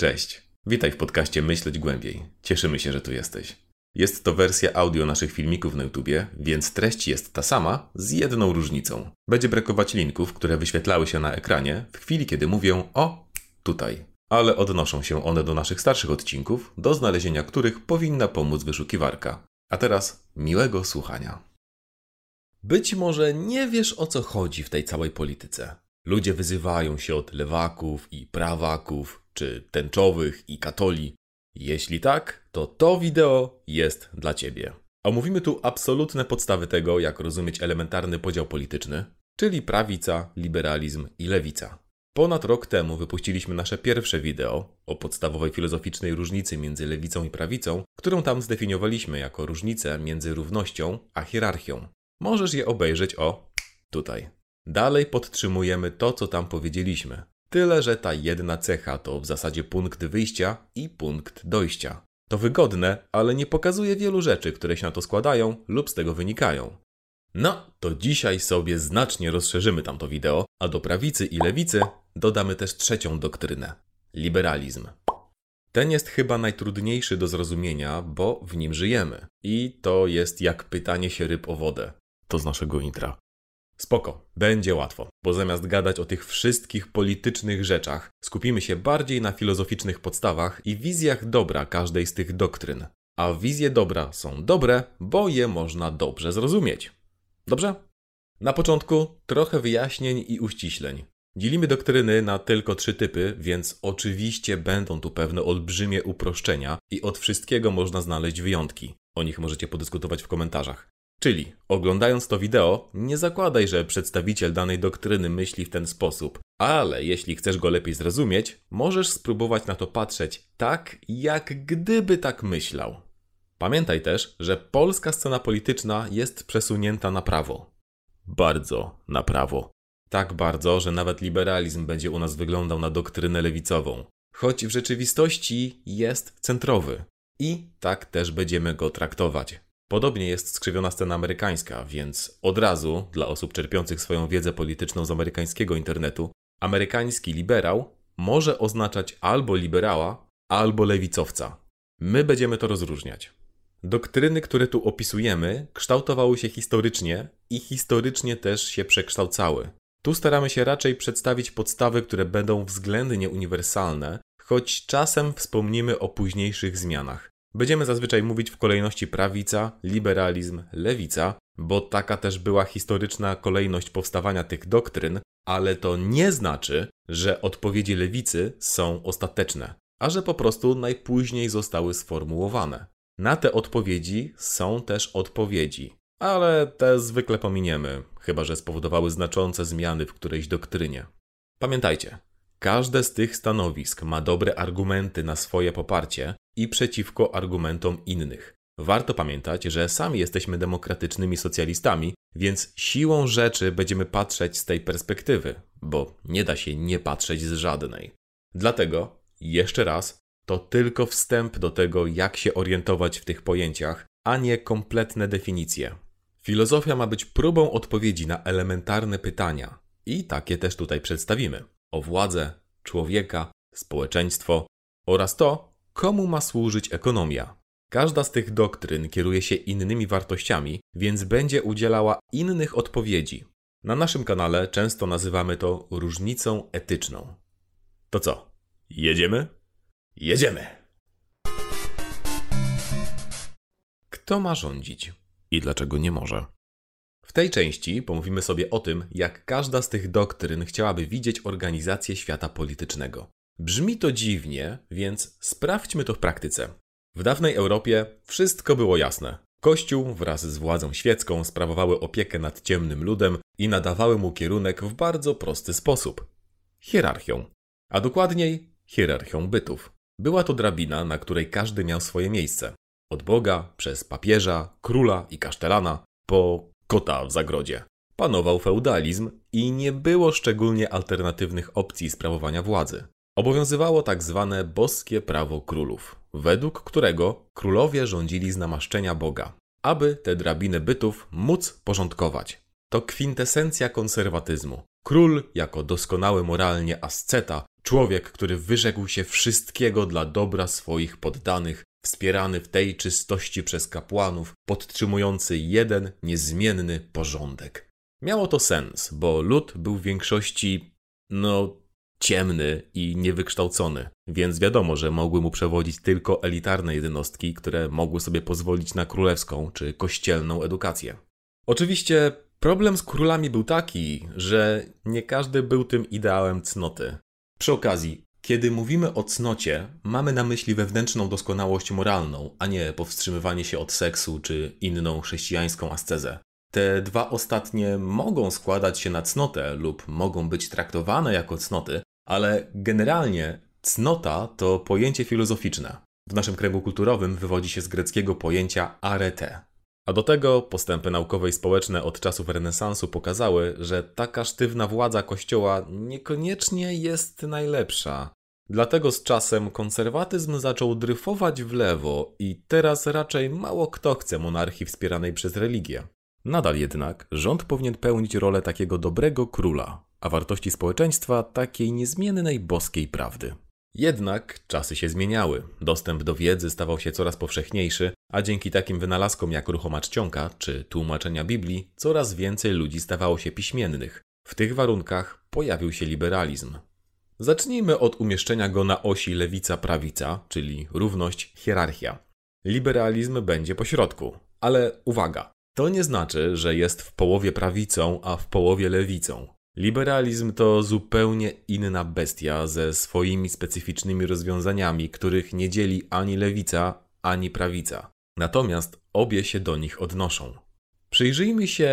Cześć. Witaj w podcaście Myśleć Głębiej. Cieszymy się, że tu jesteś. Jest to wersja audio naszych filmików na YouTubie, więc treść jest ta sama, z jedną różnicą. Będzie brakować linków, które wyświetlały się na ekranie w chwili, kiedy mówię o tutaj. Ale odnoszą się one do naszych starszych odcinków, do znalezienia których powinna pomóc wyszukiwarka. A teraz miłego słuchania. Być może nie wiesz o co chodzi w tej całej polityce. Ludzie wyzywają się od lewaków i prawaków, czy tęczowych i katoli. Jeśli tak, to to wideo jest dla Ciebie. Omówimy tu absolutne podstawy tego, jak rozumieć elementarny podział polityczny, czyli prawica, liberalizm i lewica. Ponad rok temu wypuściliśmy nasze pierwsze wideo o podstawowej filozoficznej różnicy między lewicą i prawicą, którą tam zdefiniowaliśmy jako różnicę między równością a hierarchią. Możesz je obejrzeć o tutaj. Dalej podtrzymujemy to, co tam powiedzieliśmy. Tyle, że ta jedna cecha to w zasadzie punkt wyjścia i punkt dojścia. To wygodne, ale nie pokazuje wielu rzeczy, które się na to składają lub z tego wynikają. No, to dzisiaj sobie znacznie rozszerzymy tamto wideo, a do prawicy i lewicy dodamy też trzecią doktrynę liberalizm. Ten jest chyba najtrudniejszy do zrozumienia, bo w nim żyjemy. I to jest jak pytanie się ryb o wodę. To z naszego intra. Spoko, będzie łatwo, bo zamiast gadać o tych wszystkich politycznych rzeczach, skupimy się bardziej na filozoficznych podstawach i wizjach dobra każdej z tych doktryn. A wizje dobra są dobre, bo je można dobrze zrozumieć. Dobrze? Na początku trochę wyjaśnień i uściśleń. Dzielimy doktryny na tylko trzy typy, więc oczywiście będą tu pewne olbrzymie uproszczenia i od wszystkiego można znaleźć wyjątki. O nich możecie podyskutować w komentarzach. Czyli, oglądając to wideo, nie zakładaj, że przedstawiciel danej doktryny myśli w ten sposób, ale jeśli chcesz go lepiej zrozumieć, możesz spróbować na to patrzeć tak, jak gdyby tak myślał. Pamiętaj też, że polska scena polityczna jest przesunięta na prawo. Bardzo na prawo. Tak bardzo, że nawet liberalizm będzie u nas wyglądał na doktrynę lewicową, choć w rzeczywistości jest centrowy. I tak też będziemy go traktować. Podobnie jest skrzywiona scena amerykańska, więc od razu, dla osób czerpiących swoją wiedzę polityczną z amerykańskiego internetu, amerykański liberał może oznaczać albo liberała, albo lewicowca. My będziemy to rozróżniać. Doktryny, które tu opisujemy, kształtowały się historycznie i historycznie też się przekształcały. Tu staramy się raczej przedstawić podstawy, które będą względnie uniwersalne, choć czasem wspomnimy o późniejszych zmianach. Będziemy zazwyczaj mówić w kolejności prawica, liberalizm, lewica, bo taka też była historyczna kolejność powstawania tych doktryn, ale to nie znaczy, że odpowiedzi lewicy są ostateczne, a że po prostu najpóźniej zostały sformułowane. Na te odpowiedzi są też odpowiedzi, ale te zwykle pominiemy, chyba że spowodowały znaczące zmiany w którejś doktrynie. Pamiętajcie, każde z tych stanowisk ma dobre argumenty na swoje poparcie i przeciwko argumentom innych. Warto pamiętać, że sami jesteśmy demokratycznymi socjalistami, więc siłą rzeczy będziemy patrzeć z tej perspektywy, bo nie da się nie patrzeć z żadnej. Dlatego, jeszcze raz, to tylko wstęp do tego, jak się orientować w tych pojęciach, a nie kompletne definicje. Filozofia ma być próbą odpowiedzi na elementarne pytania, i takie też tutaj przedstawimy: o władzę, człowieka, społeczeństwo oraz to, komu ma służyć ekonomia. Każda z tych doktryn kieruje się innymi wartościami, więc będzie udzielała innych odpowiedzi. Na naszym kanale często nazywamy to różnicą etyczną. To co? Jedziemy? Jedziemy! Kto ma rządzić i dlaczego nie może? W tej części pomówimy sobie o tym, jak każda z tych doktryn chciałaby widzieć organizację świata politycznego. Brzmi to dziwnie, więc sprawdźmy to w praktyce. W dawnej Europie wszystko było jasne. Kościół wraz z władzą świecką sprawowały opiekę nad ciemnym ludem i nadawały mu kierunek w bardzo prosty sposób hierarchią, a dokładniej hierarchią bytów. Była to drabina, na której każdy miał swoje miejsce. Od Boga, przez papieża, króla i kasztelana, po kota w zagrodzie. Panował feudalizm i nie było szczególnie alternatywnych opcji sprawowania władzy. Obowiązywało tak zwane boskie prawo królów, według którego królowie rządzili z namaszczenia Boga, aby te drabiny bytów móc porządkować. To kwintesencja konserwatyzmu. Król, jako doskonały moralnie asceta, Człowiek, który wyrzekł się wszystkiego dla dobra swoich poddanych, wspierany w tej czystości przez kapłanów, podtrzymujący jeden niezmienny porządek. Miało to sens, bo lud był w większości, no, ciemny i niewykształcony, więc wiadomo, że mogły mu przewodzić tylko elitarne jednostki, które mogły sobie pozwolić na królewską czy kościelną edukację. Oczywiście problem z królami był taki, że nie każdy był tym ideałem cnoty. Przy okazji, kiedy mówimy o cnocie, mamy na myśli wewnętrzną doskonałość moralną, a nie powstrzymywanie się od seksu czy inną chrześcijańską ascezę. Te dwa ostatnie mogą składać się na cnotę lub mogą być traktowane jako cnoty, ale generalnie cnota to pojęcie filozoficzne. W naszym kręgu kulturowym wywodzi się z greckiego pojęcia arete. A do tego postępy naukowe i społeczne od czasów renesansu pokazały, że taka sztywna władza Kościoła niekoniecznie jest najlepsza. Dlatego z czasem konserwatyzm zaczął dryfować w lewo i teraz raczej mało kto chce monarchii wspieranej przez religię. Nadal jednak rząd powinien pełnić rolę takiego dobrego króla, a wartości społeczeństwa takiej niezmiennej boskiej prawdy. Jednak czasy się zmieniały, dostęp do wiedzy stawał się coraz powszechniejszy, a dzięki takim wynalazkom jak ruchoma czcionka czy tłumaczenia Biblii coraz więcej ludzi stawało się piśmiennych. W tych warunkach pojawił się liberalizm. Zacznijmy od umieszczenia go na osi lewica-prawica, czyli równość, hierarchia. Liberalizm będzie pośrodku, ale uwaga, to nie znaczy, że jest w połowie prawicą, a w połowie lewicą. Liberalizm to zupełnie inna bestia ze swoimi specyficznymi rozwiązaniami, których nie dzieli ani lewica, ani prawica. Natomiast obie się do nich odnoszą. Przyjrzyjmy się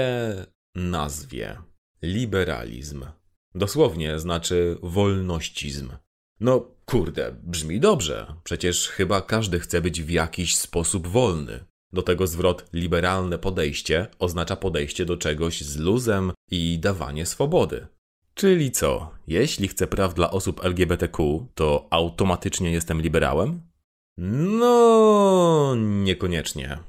nazwie. Liberalizm. Dosłownie znaczy wolnościzm. No kurde, brzmi dobrze. Przecież chyba każdy chce być w jakiś sposób wolny. Do tego zwrot liberalne podejście oznacza podejście do czegoś z luzem i dawanie swobody. Czyli co, jeśli chcę praw dla osób LGBTQ, to automatycznie jestem liberałem? No, niekoniecznie.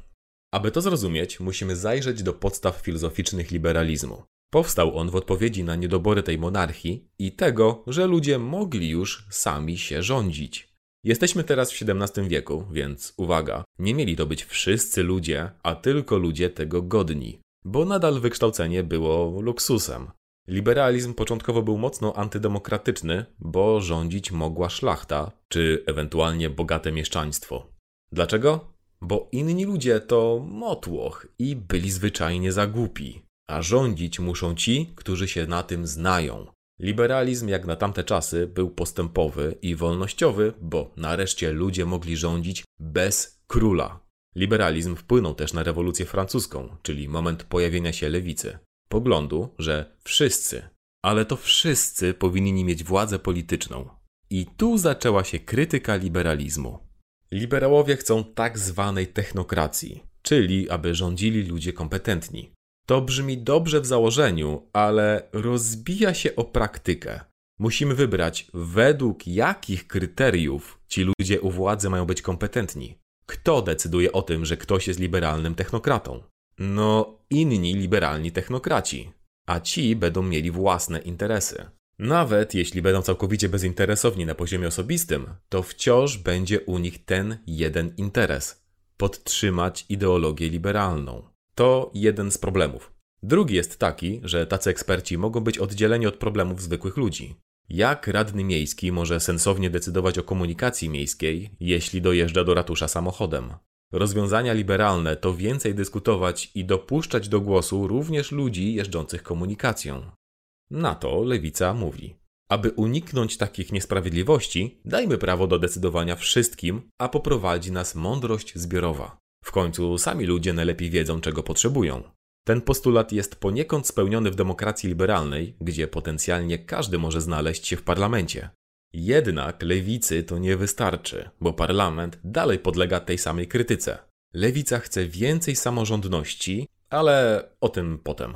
Aby to zrozumieć, musimy zajrzeć do podstaw filozoficznych liberalizmu. Powstał on w odpowiedzi na niedobory tej monarchii i tego, że ludzie mogli już sami się rządzić. Jesteśmy teraz w XVII wieku, więc uwaga, nie mieli to być wszyscy ludzie, a tylko ludzie tego godni, bo nadal wykształcenie było luksusem. Liberalizm początkowo był mocno antydemokratyczny, bo rządzić mogła szlachta, czy ewentualnie bogate mieszczaństwo. Dlaczego? Bo inni ludzie to motłoch i byli zwyczajnie za głupi, a rządzić muszą ci, którzy się na tym znają. Liberalizm, jak na tamte czasy, był postępowy i wolnościowy, bo nareszcie ludzie mogli rządzić bez króla. Liberalizm wpłynął też na rewolucję francuską, czyli moment pojawienia się lewicy. Poglądu, że wszyscy, ale to wszyscy powinni mieć władzę polityczną. I tu zaczęła się krytyka liberalizmu. Liberałowie chcą tak zwanej technokracji, czyli aby rządzili ludzie kompetentni. To brzmi dobrze w założeniu, ale rozbija się o praktykę. Musimy wybrać, według jakich kryteriów ci ludzie u władzy mają być kompetentni. Kto decyduje o tym, że ktoś jest liberalnym technokratą? No, inni liberalni technokraci, a ci będą mieli własne interesy. Nawet jeśli będą całkowicie bezinteresowni na poziomie osobistym, to wciąż będzie u nich ten jeden interes podtrzymać ideologię liberalną. To jeden z problemów. Drugi jest taki, że tacy eksperci mogą być oddzieleni od problemów zwykłych ludzi. Jak radny miejski może sensownie decydować o komunikacji miejskiej, jeśli dojeżdża do ratusza samochodem? Rozwiązania liberalne to więcej dyskutować i dopuszczać do głosu również ludzi jeżdżących komunikacją. Na to lewica mówi: Aby uniknąć takich niesprawiedliwości, dajmy prawo do decydowania wszystkim, a poprowadzi nas mądrość zbiorowa. W końcu sami ludzie najlepiej wiedzą, czego potrzebują. Ten postulat jest poniekąd spełniony w demokracji liberalnej, gdzie potencjalnie każdy może znaleźć się w parlamencie. Jednak lewicy to nie wystarczy, bo parlament dalej podlega tej samej krytyce. Lewica chce więcej samorządności, ale o tym potem.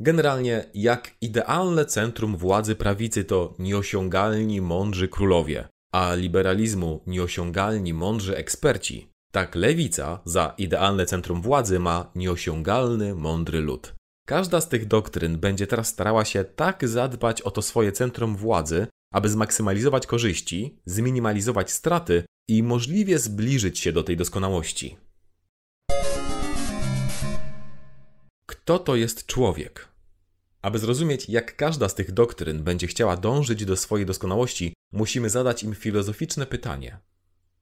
Generalnie, jak idealne centrum władzy prawicy to nieosiągalni mądrzy królowie, a liberalizmu nieosiągalni mądrzy eksperci, tak lewica za idealne centrum władzy ma nieosiągalny, mądry lud. Każda z tych doktryn będzie teraz starała się tak zadbać o to swoje centrum władzy, aby zmaksymalizować korzyści, zminimalizować straty i możliwie zbliżyć się do tej doskonałości. Kto to jest człowiek? Aby zrozumieć, jak każda z tych doktryn będzie chciała dążyć do swojej doskonałości, musimy zadać im filozoficzne pytanie: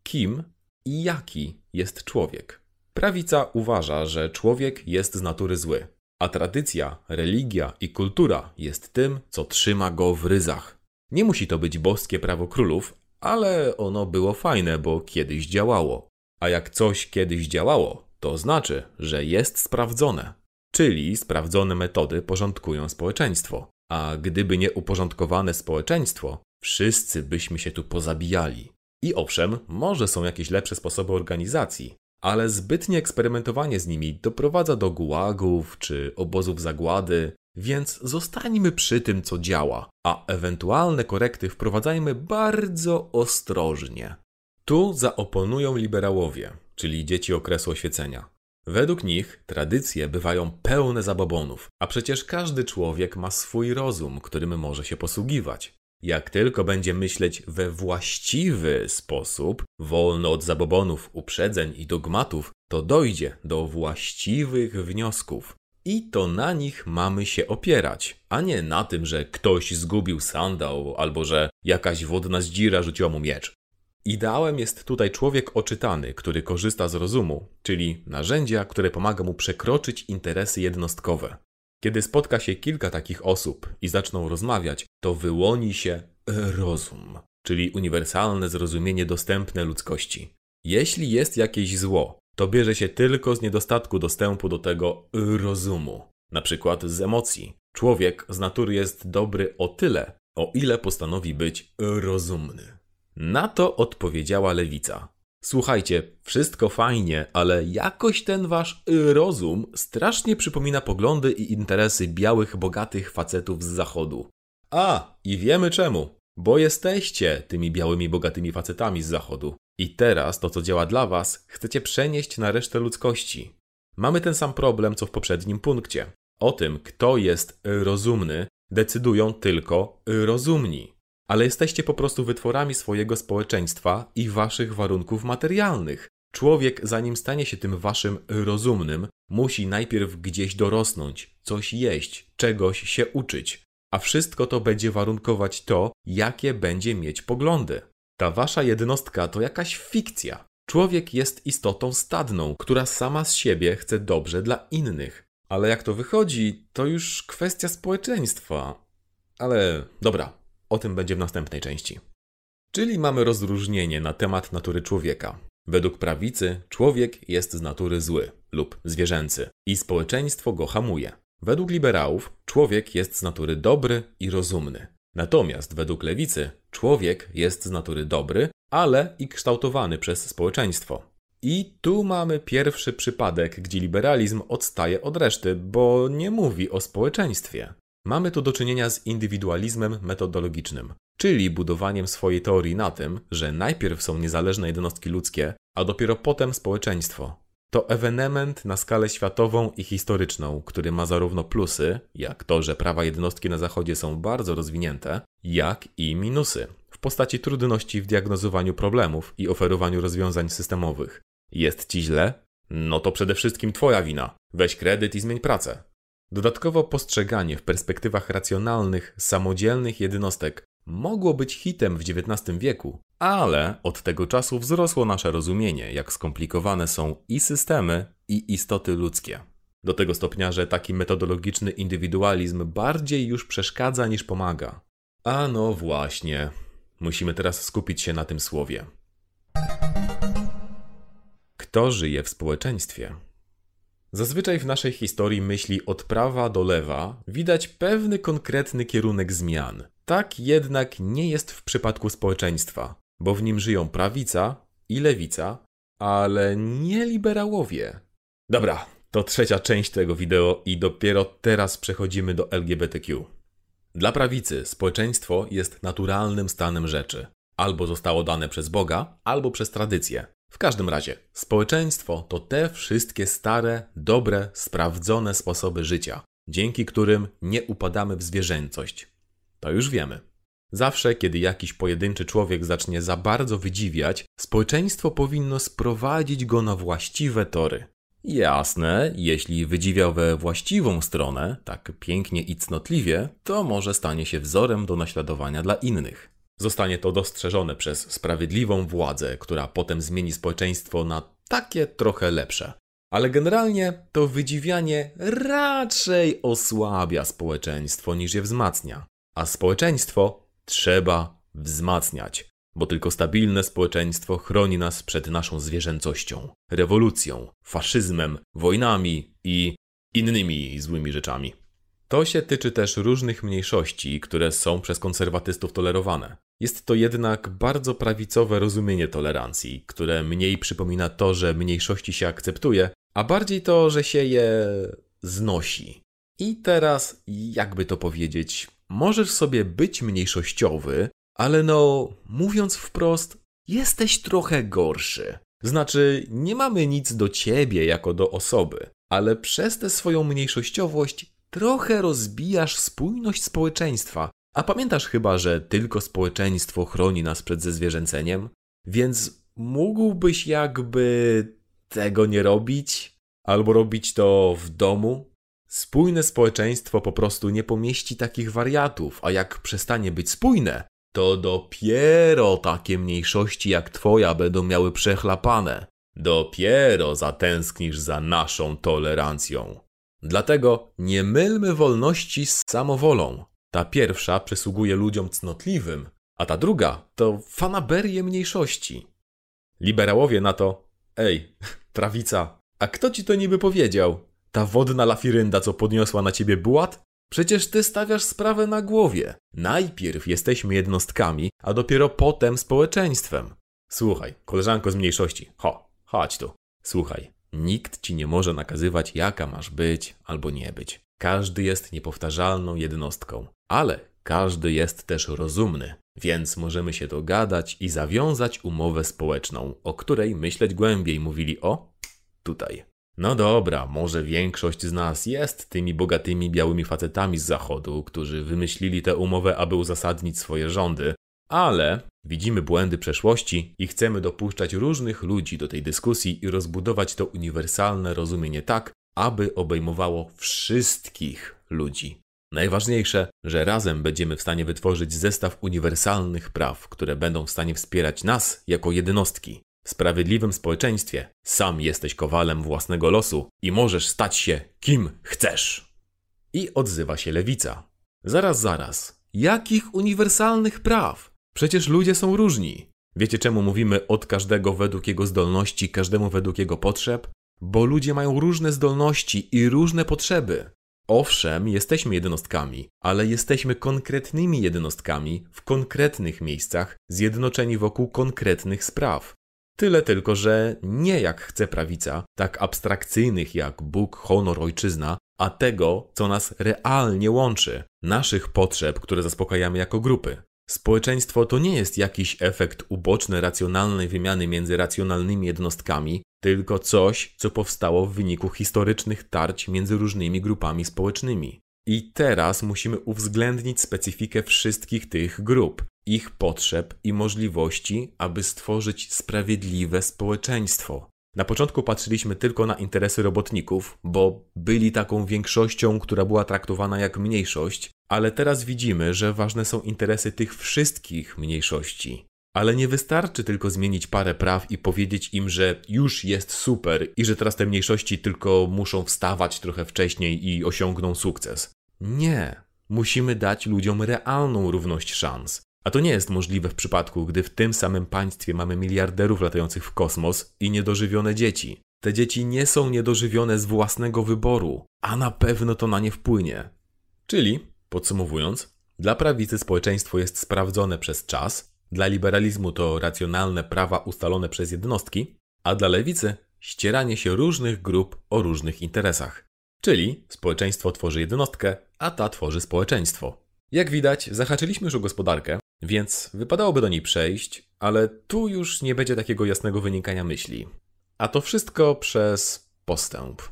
kim jaki jest człowiek? Prawica uważa, że człowiek jest z natury zły, a tradycja, religia i kultura jest tym, co trzyma go w ryzach. Nie musi to być boskie prawo królów, ale ono było fajne, bo kiedyś działało. A jak coś kiedyś działało, to znaczy, że jest sprawdzone. Czyli sprawdzone metody porządkują społeczeństwo. A gdyby nie uporządkowane społeczeństwo, wszyscy byśmy się tu pozabijali. I owszem, może są jakieś lepsze sposoby organizacji, ale zbytnie eksperymentowanie z nimi doprowadza do gułagów czy obozów zagłady, więc zostańmy przy tym, co działa, a ewentualne korekty wprowadzajmy bardzo ostrożnie. Tu zaoponują liberałowie, czyli dzieci okresu oświecenia. Według nich tradycje bywają pełne zabobonów, a przecież każdy człowiek ma swój rozum, którym może się posługiwać. Jak tylko będzie myśleć we właściwy sposób, wolno od zabobonów, uprzedzeń i dogmatów, to dojdzie do właściwych wniosków. I to na nich mamy się opierać, a nie na tym, że ktoś zgubił sandał albo że jakaś wodna zdzira rzuciła mu miecz. Ideałem jest tutaj człowiek oczytany, który korzysta z rozumu, czyli narzędzia, które pomaga mu przekroczyć interesy jednostkowe. Kiedy spotka się kilka takich osób i zaczną rozmawiać, to wyłoni się rozum, czyli uniwersalne zrozumienie dostępne ludzkości. Jeśli jest jakieś zło, to bierze się tylko z niedostatku dostępu do tego rozumu, na przykład z emocji. Człowiek z natury jest dobry o tyle, o ile postanowi być rozumny. Na to odpowiedziała lewica. Słuchajcie, wszystko fajnie, ale jakoś ten wasz rozum strasznie przypomina poglądy i interesy białych, bogatych facetów z zachodu. A, i wiemy czemu. Bo jesteście tymi białymi, bogatymi facetami z zachodu. I teraz to, co działa dla was, chcecie przenieść na resztę ludzkości. Mamy ten sam problem, co w poprzednim punkcie. O tym, kto jest rozumny, decydują tylko rozumni. Ale jesteście po prostu wytworami swojego społeczeństwa i waszych warunków materialnych. Człowiek, zanim stanie się tym waszym rozumnym, musi najpierw gdzieś dorosnąć, coś jeść, czegoś się uczyć. A wszystko to będzie warunkować to, jakie będzie mieć poglądy. Ta wasza jednostka to jakaś fikcja. Człowiek jest istotą stadną, która sama z siebie chce dobrze dla innych. Ale jak to wychodzi, to już kwestia społeczeństwa. Ale dobra, o tym będzie w następnej części. Czyli mamy rozróżnienie na temat natury człowieka. Według prawicy człowiek jest z natury zły lub zwierzęcy i społeczeństwo go hamuje. Według liberałów człowiek jest z natury dobry i rozumny. Natomiast według lewicy człowiek jest z natury dobry, ale i kształtowany przez społeczeństwo. I tu mamy pierwszy przypadek, gdzie liberalizm odstaje od reszty, bo nie mówi o społeczeństwie. Mamy tu do czynienia z indywidualizmem metodologicznym, czyli budowaniem swojej teorii na tym, że najpierw są niezależne jednostki ludzkie, a dopiero potem społeczeństwo. To ewenement na skalę światową i historyczną, który ma zarówno plusy, jak to, że prawa jednostki na Zachodzie są bardzo rozwinięte, jak i minusy w postaci trudności w diagnozowaniu problemów i oferowaniu rozwiązań systemowych. Jest ci źle? No to przede wszystkim Twoja wina. Weź kredyt i zmień pracę. Dodatkowo postrzeganie w perspektywach racjonalnych, samodzielnych jednostek mogło być hitem w XIX wieku, ale od tego czasu wzrosło nasze rozumienie, jak skomplikowane są i systemy, i istoty ludzkie. Do tego stopnia, że taki metodologiczny indywidualizm bardziej już przeszkadza niż pomaga. A no właśnie, musimy teraz skupić się na tym słowie. Kto żyje w społeczeństwie? Zazwyczaj w naszej historii myśli od prawa do lewa widać pewny konkretny kierunek zmian. Tak jednak nie jest w przypadku społeczeństwa, bo w nim żyją prawica i lewica, ale nie liberałowie. Dobra, to trzecia część tego wideo i dopiero teraz przechodzimy do LGBTQ. Dla prawicy społeczeństwo jest naturalnym stanem rzeczy. Albo zostało dane przez Boga, albo przez tradycję. W każdym razie, społeczeństwo to te wszystkie stare, dobre, sprawdzone sposoby życia, dzięki którym nie upadamy w zwierzęcość. To już wiemy. Zawsze, kiedy jakiś pojedynczy człowiek zacznie za bardzo wydziwiać, społeczeństwo powinno sprowadzić go na właściwe tory. Jasne, jeśli wydziwiał we właściwą stronę, tak pięknie i cnotliwie, to może stanie się wzorem do naśladowania dla innych. Zostanie to dostrzeżone przez sprawiedliwą władzę, która potem zmieni społeczeństwo na takie trochę lepsze. Ale generalnie to wydziwianie raczej osłabia społeczeństwo niż je wzmacnia. A społeczeństwo trzeba wzmacniać, bo tylko stabilne społeczeństwo chroni nas przed naszą zwierzęcością, rewolucją, faszyzmem, wojnami i innymi złymi rzeczami. To się tyczy też różnych mniejszości, które są przez konserwatystów tolerowane. Jest to jednak bardzo prawicowe rozumienie tolerancji, które mniej przypomina to, że mniejszości się akceptuje, a bardziej to, że się je znosi. I teraz, jakby to powiedzieć, możesz sobie być mniejszościowy, ale no, mówiąc wprost, jesteś trochę gorszy. Znaczy, nie mamy nic do ciebie jako do osoby, ale przez tę swoją mniejszościowość trochę rozbijasz spójność społeczeństwa. A pamiętasz chyba, że tylko społeczeństwo chroni nas przed zezwierzęceniem? Więc mógłbyś jakby tego nie robić? Albo robić to w domu? Spójne społeczeństwo po prostu nie pomieści takich wariatów, a jak przestanie być spójne, to dopiero takie mniejszości jak twoja będą miały przechlapane. Dopiero zatęsknisz za naszą tolerancją. Dlatego nie mylmy wolności z samowolą. Ta pierwsza przysługuje ludziom cnotliwym, a ta druga to fanaberie mniejszości. Liberałowie na to, ej, prawica, a kto ci to niby powiedział? Ta wodna lafirynda, co podniosła na ciebie błat? Przecież ty stawiasz sprawę na głowie. Najpierw jesteśmy jednostkami, a dopiero potem społeczeństwem. Słuchaj, koleżanko z mniejszości, ho, chodź tu. Słuchaj, nikt ci nie może nakazywać, jaka masz być albo nie być. Każdy jest niepowtarzalną jednostką, ale każdy jest też rozumny, więc możemy się dogadać i zawiązać umowę społeczną, o której myśleć głębiej mówili o tutaj. No dobra, może większość z nas jest tymi bogatymi białymi facetami z zachodu, którzy wymyślili tę umowę, aby uzasadnić swoje rządy, ale widzimy błędy przeszłości i chcemy dopuszczać różnych ludzi do tej dyskusji i rozbudować to uniwersalne rozumienie tak, aby obejmowało wszystkich ludzi. Najważniejsze, że razem będziemy w stanie wytworzyć zestaw uniwersalnych praw, które będą w stanie wspierać nas jako jednostki, w sprawiedliwym społeczeństwie sam jesteś kowalem własnego losu i możesz stać się kim chcesz. I odzywa się lewica. Zaraz, zaraz. Jakich uniwersalnych praw? Przecież ludzie są różni. Wiecie czemu mówimy od każdego według jego zdolności, każdemu według jego potrzeb? Bo ludzie mają różne zdolności i różne potrzeby. Owszem, jesteśmy jednostkami, ale jesteśmy konkretnymi jednostkami w konkretnych miejscach, zjednoczeni wokół konkretnych spraw. Tyle tylko, że nie jak chce prawica, tak abstrakcyjnych jak Bóg, honor, ojczyzna, a tego, co nas realnie łączy, naszych potrzeb, które zaspokajamy jako grupy. Społeczeństwo to nie jest jakiś efekt uboczny racjonalnej wymiany między racjonalnymi jednostkami, tylko coś, co powstało w wyniku historycznych tarć między różnymi grupami społecznymi. I teraz musimy uwzględnić specyfikę wszystkich tych grup, ich potrzeb i możliwości, aby stworzyć sprawiedliwe społeczeństwo. Na początku patrzyliśmy tylko na interesy robotników, bo byli taką większością, która była traktowana jak mniejszość, ale teraz widzimy, że ważne są interesy tych wszystkich mniejszości. Ale nie wystarczy tylko zmienić parę praw i powiedzieć im, że już jest super i że teraz te mniejszości tylko muszą wstawać trochę wcześniej i osiągną sukces. Nie. Musimy dać ludziom realną równość szans. A to nie jest możliwe w przypadku, gdy w tym samym państwie mamy miliarderów latających w kosmos i niedożywione dzieci. Te dzieci nie są niedożywione z własnego wyboru, a na pewno to na nie wpłynie. Czyli, podsumowując, dla prawicy społeczeństwo jest sprawdzone przez czas, dla liberalizmu to racjonalne prawa ustalone przez jednostki, a dla lewicy ścieranie się różnych grup o różnych interesach. Czyli społeczeństwo tworzy jednostkę, a ta tworzy społeczeństwo. Jak widać, zahaczyliśmy już o gospodarkę, więc wypadałoby do niej przejść, ale tu już nie będzie takiego jasnego wynikania myśli. A to wszystko przez postęp.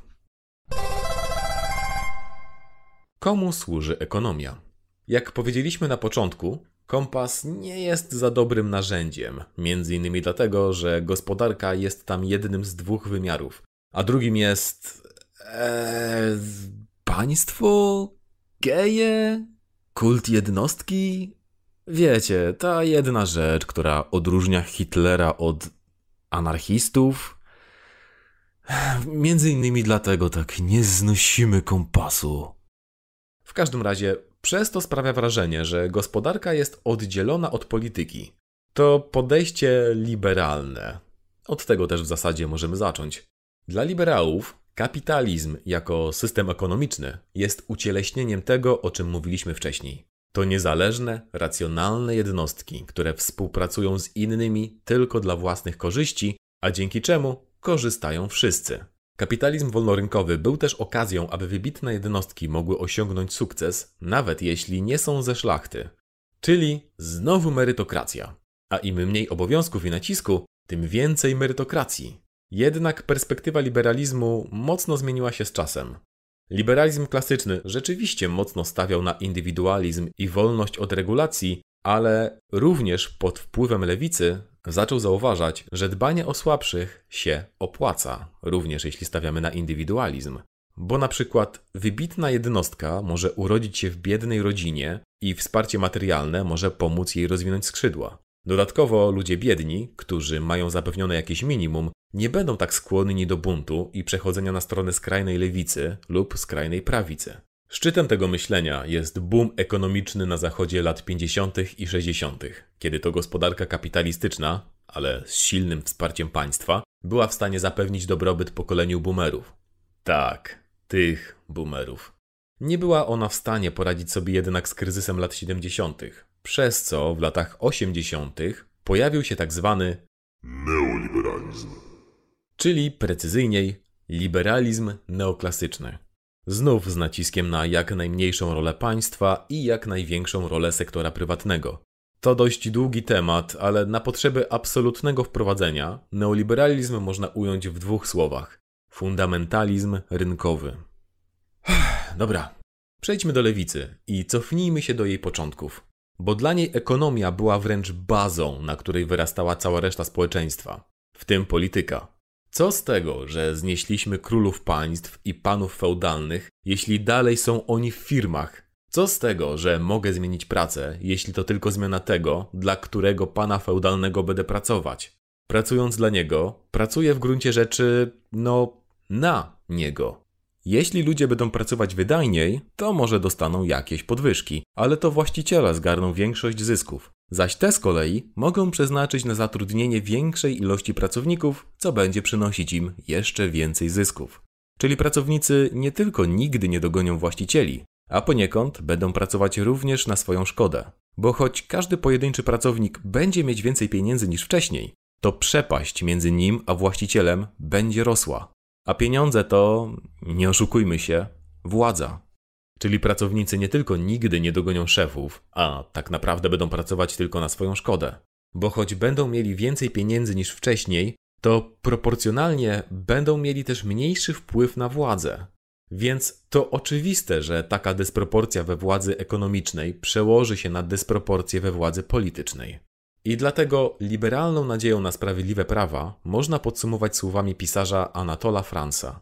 Komu służy ekonomia? Jak powiedzieliśmy na początku, Kompas nie jest za dobrym narzędziem, między innymi dlatego, że gospodarka jest tam jednym z dwóch wymiarów, a drugim jest. Ee, państwo? Geje? Kult jednostki? Wiecie, ta jedna rzecz, która odróżnia Hitlera od anarchistów. Między innymi dlatego tak nie znosimy kompasu. W każdym razie, przez to sprawia wrażenie, że gospodarka jest oddzielona od polityki. To podejście liberalne. Od tego też w zasadzie możemy zacząć. Dla liberałów kapitalizm jako system ekonomiczny jest ucieleśnieniem tego, o czym mówiliśmy wcześniej. To niezależne, racjonalne jednostki, które współpracują z innymi tylko dla własnych korzyści, a dzięki czemu korzystają wszyscy. Kapitalizm wolnorynkowy był też okazją, aby wybitne jednostki mogły osiągnąć sukces, nawet jeśli nie są ze szlachty. Czyli znowu merytokracja. A im mniej obowiązków i nacisku, tym więcej merytokracji. Jednak perspektywa liberalizmu mocno zmieniła się z czasem. Liberalizm klasyczny rzeczywiście mocno stawiał na indywidualizm i wolność od regulacji, ale również pod wpływem lewicy zaczął zauważać, że dbanie o słabszych się opłaca, również jeśli stawiamy na indywidualizm. Bo na przykład wybitna jednostka może urodzić się w biednej rodzinie i wsparcie materialne może pomóc jej rozwinąć skrzydła. Dodatkowo ludzie biedni, którzy mają zapewnione jakieś minimum, nie będą tak skłonni do buntu i przechodzenia na stronę skrajnej lewicy lub skrajnej prawicy. Szczytem tego myślenia jest boom ekonomiczny na zachodzie lat 50. i 60., kiedy to gospodarka kapitalistyczna, ale z silnym wsparciem państwa, była w stanie zapewnić dobrobyt pokoleniu boomerów. Tak, tych boomerów. Nie była ona w stanie poradzić sobie jednak z kryzysem lat 70., przez co w latach 80. pojawił się tak zwany neoliberalizm. Czyli precyzyjniej liberalizm neoklasyczny. Znów z naciskiem na jak najmniejszą rolę państwa i jak największą rolę sektora prywatnego. To dość długi temat, ale na potrzeby absolutnego wprowadzenia neoliberalizm można ująć w dwóch słowach: fundamentalizm rynkowy. Dobra, przejdźmy do lewicy i cofnijmy się do jej początków, bo dla niej ekonomia była wręcz bazą, na której wyrastała cała reszta społeczeństwa, w tym polityka. Co z tego, że znieśliśmy królów państw i panów feudalnych, jeśli dalej są oni w firmach? Co z tego, że mogę zmienić pracę, jeśli to tylko zmiana tego, dla którego pana feudalnego będę pracować? Pracując dla niego, pracuję w gruncie rzeczy, no, na niego. Jeśli ludzie będą pracować wydajniej, to może dostaną jakieś podwyżki, ale to właściciele zgarną większość zysków. Zaś te z kolei mogą przeznaczyć na zatrudnienie większej ilości pracowników, co będzie przynosić im jeszcze więcej zysków. Czyli pracownicy nie tylko nigdy nie dogonią właścicieli, a poniekąd będą pracować również na swoją szkodę. Bo choć każdy pojedynczy pracownik będzie mieć więcej pieniędzy niż wcześniej, to przepaść między nim a właścicielem będzie rosła. A pieniądze to, nie oszukujmy się, władza. Czyli pracownicy nie tylko nigdy nie dogonią szefów, a tak naprawdę będą pracować tylko na swoją szkodę. Bo choć będą mieli więcej pieniędzy niż wcześniej, to proporcjonalnie będą mieli też mniejszy wpływ na władzę. Więc to oczywiste, że taka dysproporcja we władzy ekonomicznej przełoży się na dysproporcję we władzy politycznej. I dlatego liberalną nadzieją na sprawiedliwe prawa można podsumować słowami pisarza Anatola Franza.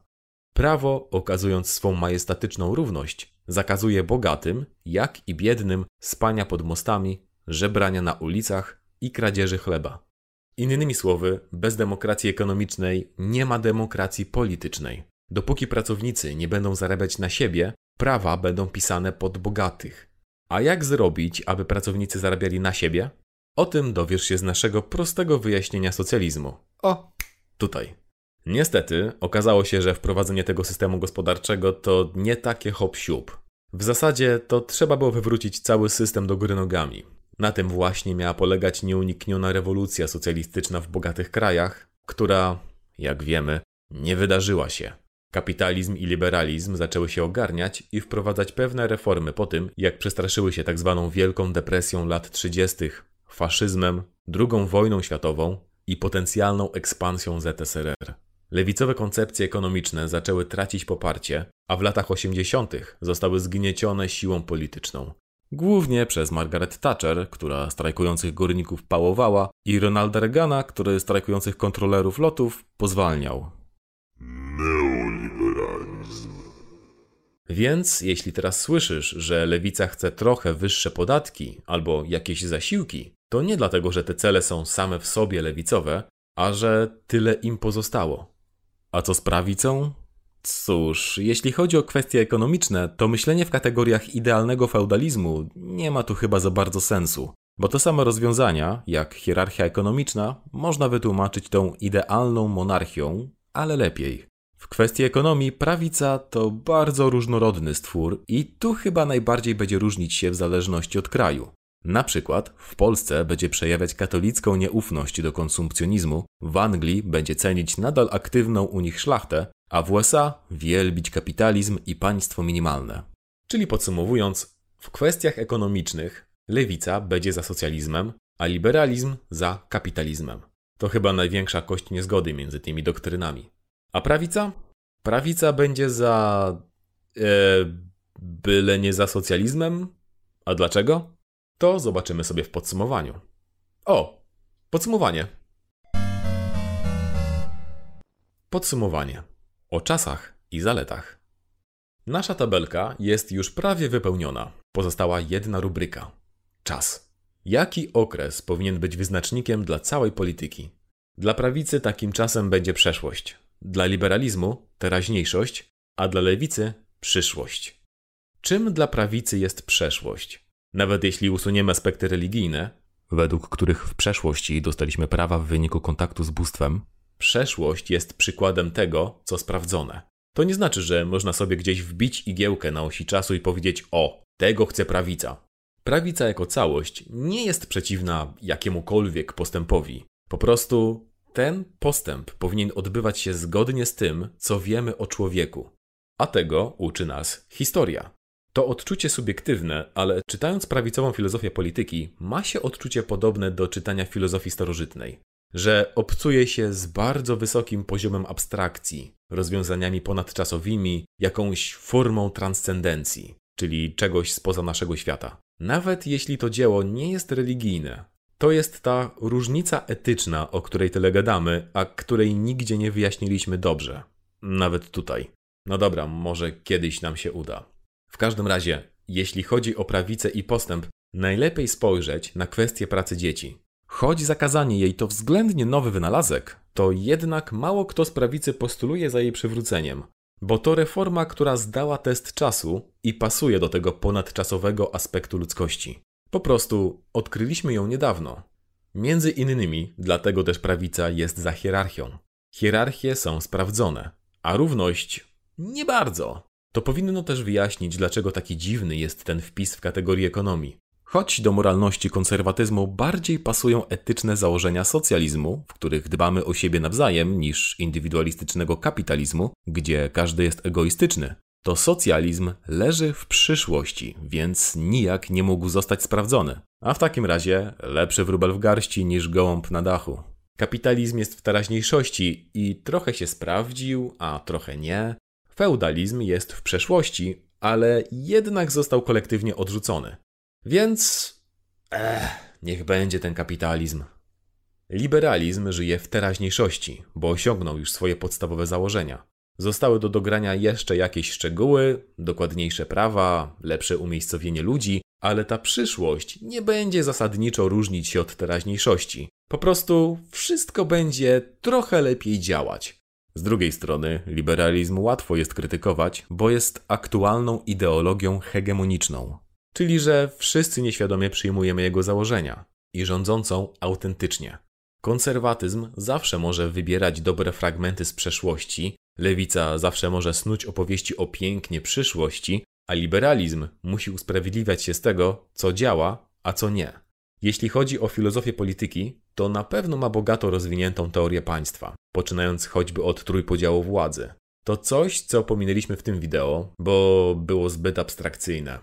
Prawo, okazując swą majestatyczną równość, zakazuje bogatym, jak i biednym, spania pod mostami, żebrania na ulicach i kradzieży chleba. Innymi słowy, bez demokracji ekonomicznej nie ma demokracji politycznej. Dopóki pracownicy nie będą zarabiać na siebie, prawa będą pisane pod bogatych. A jak zrobić, aby pracownicy zarabiali na siebie? O tym dowiesz się z naszego prostego wyjaśnienia socjalizmu. O, tutaj. Niestety, okazało się, że wprowadzenie tego systemu gospodarczego to nie takie hop siup. W zasadzie to trzeba było wywrócić cały system do góry nogami. Na tym właśnie miała polegać nieunikniona rewolucja socjalistyczna w bogatych krajach, która, jak wiemy, nie wydarzyła się. Kapitalizm i liberalizm zaczęły się ogarniać i wprowadzać pewne reformy po tym, jak przestraszyły się tzw. Tak Wielką Depresją lat 30., faszyzmem, II wojną światową i potencjalną ekspansją ZSRR. Lewicowe koncepcje ekonomiczne zaczęły tracić poparcie, a w latach 80. zostały zgniecione siłą polityczną. Głównie przez Margaret Thatcher, która strajkujących górników pałowała, i Ronalda Reagana, który strajkujących kontrolerów lotów pozwalniał. Neoliberalizm. Więc jeśli teraz słyszysz, że lewica chce trochę wyższe podatki albo jakieś zasiłki, to nie dlatego, że te cele są same w sobie lewicowe, a że tyle im pozostało. A co z prawicą? Cóż, jeśli chodzi o kwestie ekonomiczne, to myślenie w kategoriach idealnego feudalizmu nie ma tu chyba za bardzo sensu, bo to same rozwiązania, jak hierarchia ekonomiczna, można wytłumaczyć tą idealną monarchią, ale lepiej. W kwestii ekonomii prawica to bardzo różnorodny stwór i tu chyba najbardziej będzie różnić się w zależności od kraju. Na przykład w Polsce będzie przejawiać katolicką nieufność do konsumpcjonizmu, w Anglii będzie cenić nadal aktywną u nich szlachtę, a w USA wielbić kapitalizm i państwo minimalne. Czyli podsumowując, w kwestiach ekonomicznych lewica będzie za socjalizmem, a liberalizm za kapitalizmem. To chyba największa kość niezgody między tymi doktrynami. A prawica? Prawica będzie za. E, byle nie za socjalizmem? A dlaczego? To zobaczymy sobie w podsumowaniu. O! Podsumowanie. Podsumowanie. O czasach i zaletach. Nasza tabelka jest już prawie wypełniona. Pozostała jedna rubryka. Czas. Jaki okres powinien być wyznacznikiem dla całej polityki? Dla prawicy takim czasem będzie przeszłość. Dla liberalizmu teraźniejszość, a dla lewicy przyszłość. Czym dla prawicy jest przeszłość? Nawet jeśli usuniemy aspekty religijne, według których w przeszłości dostaliśmy prawa w wyniku kontaktu z bóstwem, przeszłość jest przykładem tego, co sprawdzone. To nie znaczy, że można sobie gdzieś wbić igiełkę na osi czasu i powiedzieć: O, tego chce prawica. Prawica jako całość nie jest przeciwna jakiemukolwiek postępowi. Po prostu ten postęp powinien odbywać się zgodnie z tym, co wiemy o człowieku. A tego uczy nas historia. To odczucie subiektywne, ale czytając prawicową filozofię polityki, ma się odczucie podobne do czytania filozofii starożytnej, że obcuje się z bardzo wysokim poziomem abstrakcji, rozwiązaniami ponadczasowymi, jakąś formą transcendencji, czyli czegoś spoza naszego świata. Nawet jeśli to dzieło nie jest religijne, to jest ta różnica etyczna, o której tyle gadamy, a której nigdzie nie wyjaśniliśmy dobrze. Nawet tutaj. No dobra, może kiedyś nam się uda. W każdym razie, jeśli chodzi o prawicę i postęp, najlepiej spojrzeć na kwestię pracy dzieci. Choć zakazanie jej to względnie nowy wynalazek, to jednak mało kto z prawicy postuluje za jej przywróceniem, bo to reforma, która zdała test czasu i pasuje do tego ponadczasowego aspektu ludzkości. Po prostu odkryliśmy ją niedawno. Między innymi dlatego też prawica jest za hierarchią. Hierarchie są sprawdzone, a równość nie bardzo. To powinno też wyjaśnić, dlaczego taki dziwny jest ten wpis w kategorii ekonomii. Choć do moralności konserwatyzmu bardziej pasują etyczne założenia socjalizmu, w których dbamy o siebie nawzajem, niż indywidualistycznego kapitalizmu, gdzie każdy jest egoistyczny, to socjalizm leży w przyszłości, więc nijak nie mógł zostać sprawdzony. A w takim razie lepszy wróbel w garści niż gołąb na dachu. Kapitalizm jest w teraźniejszości i trochę się sprawdził, a trochę nie. Feudalizm jest w przeszłości, ale jednak został kolektywnie odrzucony. Więc. Ech, niech będzie ten kapitalizm. Liberalizm żyje w teraźniejszości, bo osiągnął już swoje podstawowe założenia. Zostały do dogrania jeszcze jakieś szczegóły, dokładniejsze prawa, lepsze umiejscowienie ludzi, ale ta przyszłość nie będzie zasadniczo różnić się od teraźniejszości. Po prostu wszystko będzie trochę lepiej działać. Z drugiej strony, liberalizm łatwo jest krytykować, bo jest aktualną ideologią hegemoniczną, czyli że wszyscy nieświadomie przyjmujemy jego założenia i rządzącą autentycznie. Konserwatyzm zawsze może wybierać dobre fragmenty z przeszłości, lewica zawsze może snuć opowieści o pięknie przyszłości, a liberalizm musi usprawiedliwiać się z tego, co działa, a co nie. Jeśli chodzi o filozofię polityki, to na pewno ma bogato rozwiniętą teorię państwa, poczynając choćby od trójpodziału władzy. To coś, co pominęliśmy w tym wideo, bo było zbyt abstrakcyjne.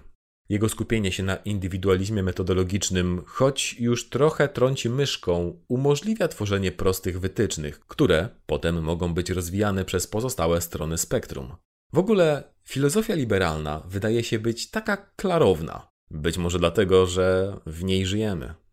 Jego skupienie się na indywidualizmie metodologicznym, choć już trochę trąci myszką, umożliwia tworzenie prostych wytycznych, które potem mogą być rozwijane przez pozostałe strony spektrum. W ogóle filozofia liberalna wydaje się być taka klarowna. Być może dlatego, że w niej żyjemy.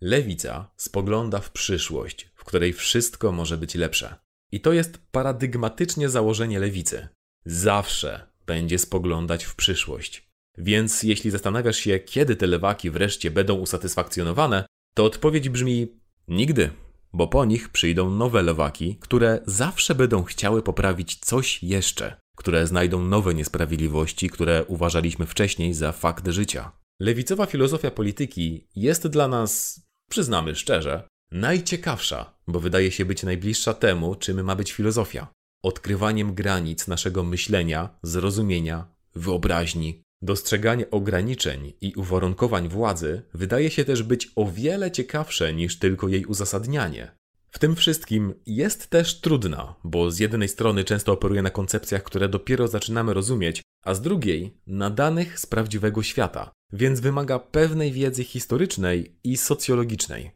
Lewica spogląda w przyszłość, w której wszystko może być lepsze. I to jest paradygmatycznie założenie lewicy. Zawsze będzie spoglądać w przyszłość. Więc jeśli zastanawiasz się, kiedy te lewaki wreszcie będą usatysfakcjonowane, to odpowiedź brzmi nigdy, bo po nich przyjdą nowe lewaki, które zawsze będą chciały poprawić coś jeszcze, które znajdą nowe niesprawiedliwości, które uważaliśmy wcześniej za fakt życia. Lewicowa filozofia polityki jest dla nas, przyznamy szczerze, najciekawsza, bo wydaje się być najbliższa temu, czym ma być filozofia. Odkrywaniem granic naszego myślenia, zrozumienia, wyobraźni. Dostrzeganie ograniczeń i uwarunkowań władzy wydaje się też być o wiele ciekawsze niż tylko jej uzasadnianie. W tym wszystkim jest też trudna, bo z jednej strony często operuje na koncepcjach, które dopiero zaczynamy rozumieć, a z drugiej na danych z prawdziwego świata, więc wymaga pewnej wiedzy historycznej i socjologicznej.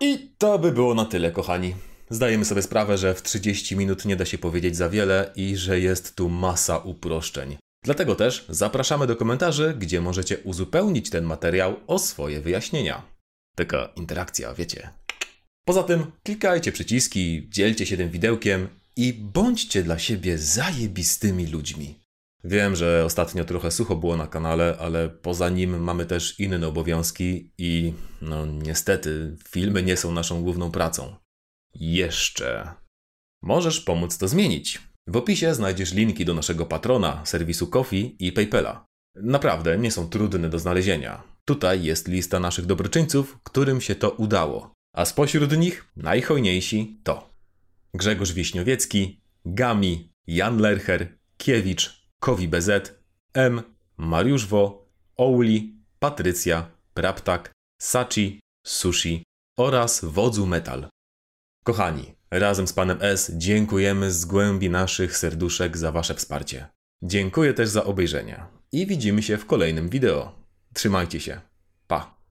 I to by było na tyle, kochani. Zdajemy sobie sprawę, że w 30 minut nie da się powiedzieć za wiele i że jest tu masa uproszczeń. Dlatego też zapraszamy do komentarzy, gdzie możecie uzupełnić ten materiał o swoje wyjaśnienia. Taka interakcja, wiecie. Poza tym klikajcie przyciski, dzielcie się tym widełkiem i bądźcie dla siebie zajebistymi ludźmi. Wiem, że ostatnio trochę sucho było na kanale, ale poza nim mamy też inne obowiązki i no niestety filmy nie są naszą główną pracą. Jeszcze. Możesz pomóc to zmienić. W opisie znajdziesz linki do naszego patrona, serwisu Kofi i PayPala. Naprawdę nie są trudne do znalezienia. Tutaj jest lista naszych dobroczyńców, którym się to udało. A spośród nich najhojniejsi to Grzegorz Wiśniowiecki, Gami, Jan Lercher, Kiewicz, Kowi BZ, M, Mariusz Wo, Ouli, Patrycja, Praptak, Sachi, Sushi oraz Wodzu Metal. Kochani, razem z panem S dziękujemy z głębi naszych serduszek za wasze wsparcie. Dziękuję też za obejrzenie i widzimy się w kolejnym wideo. Trzymajcie się. Pa!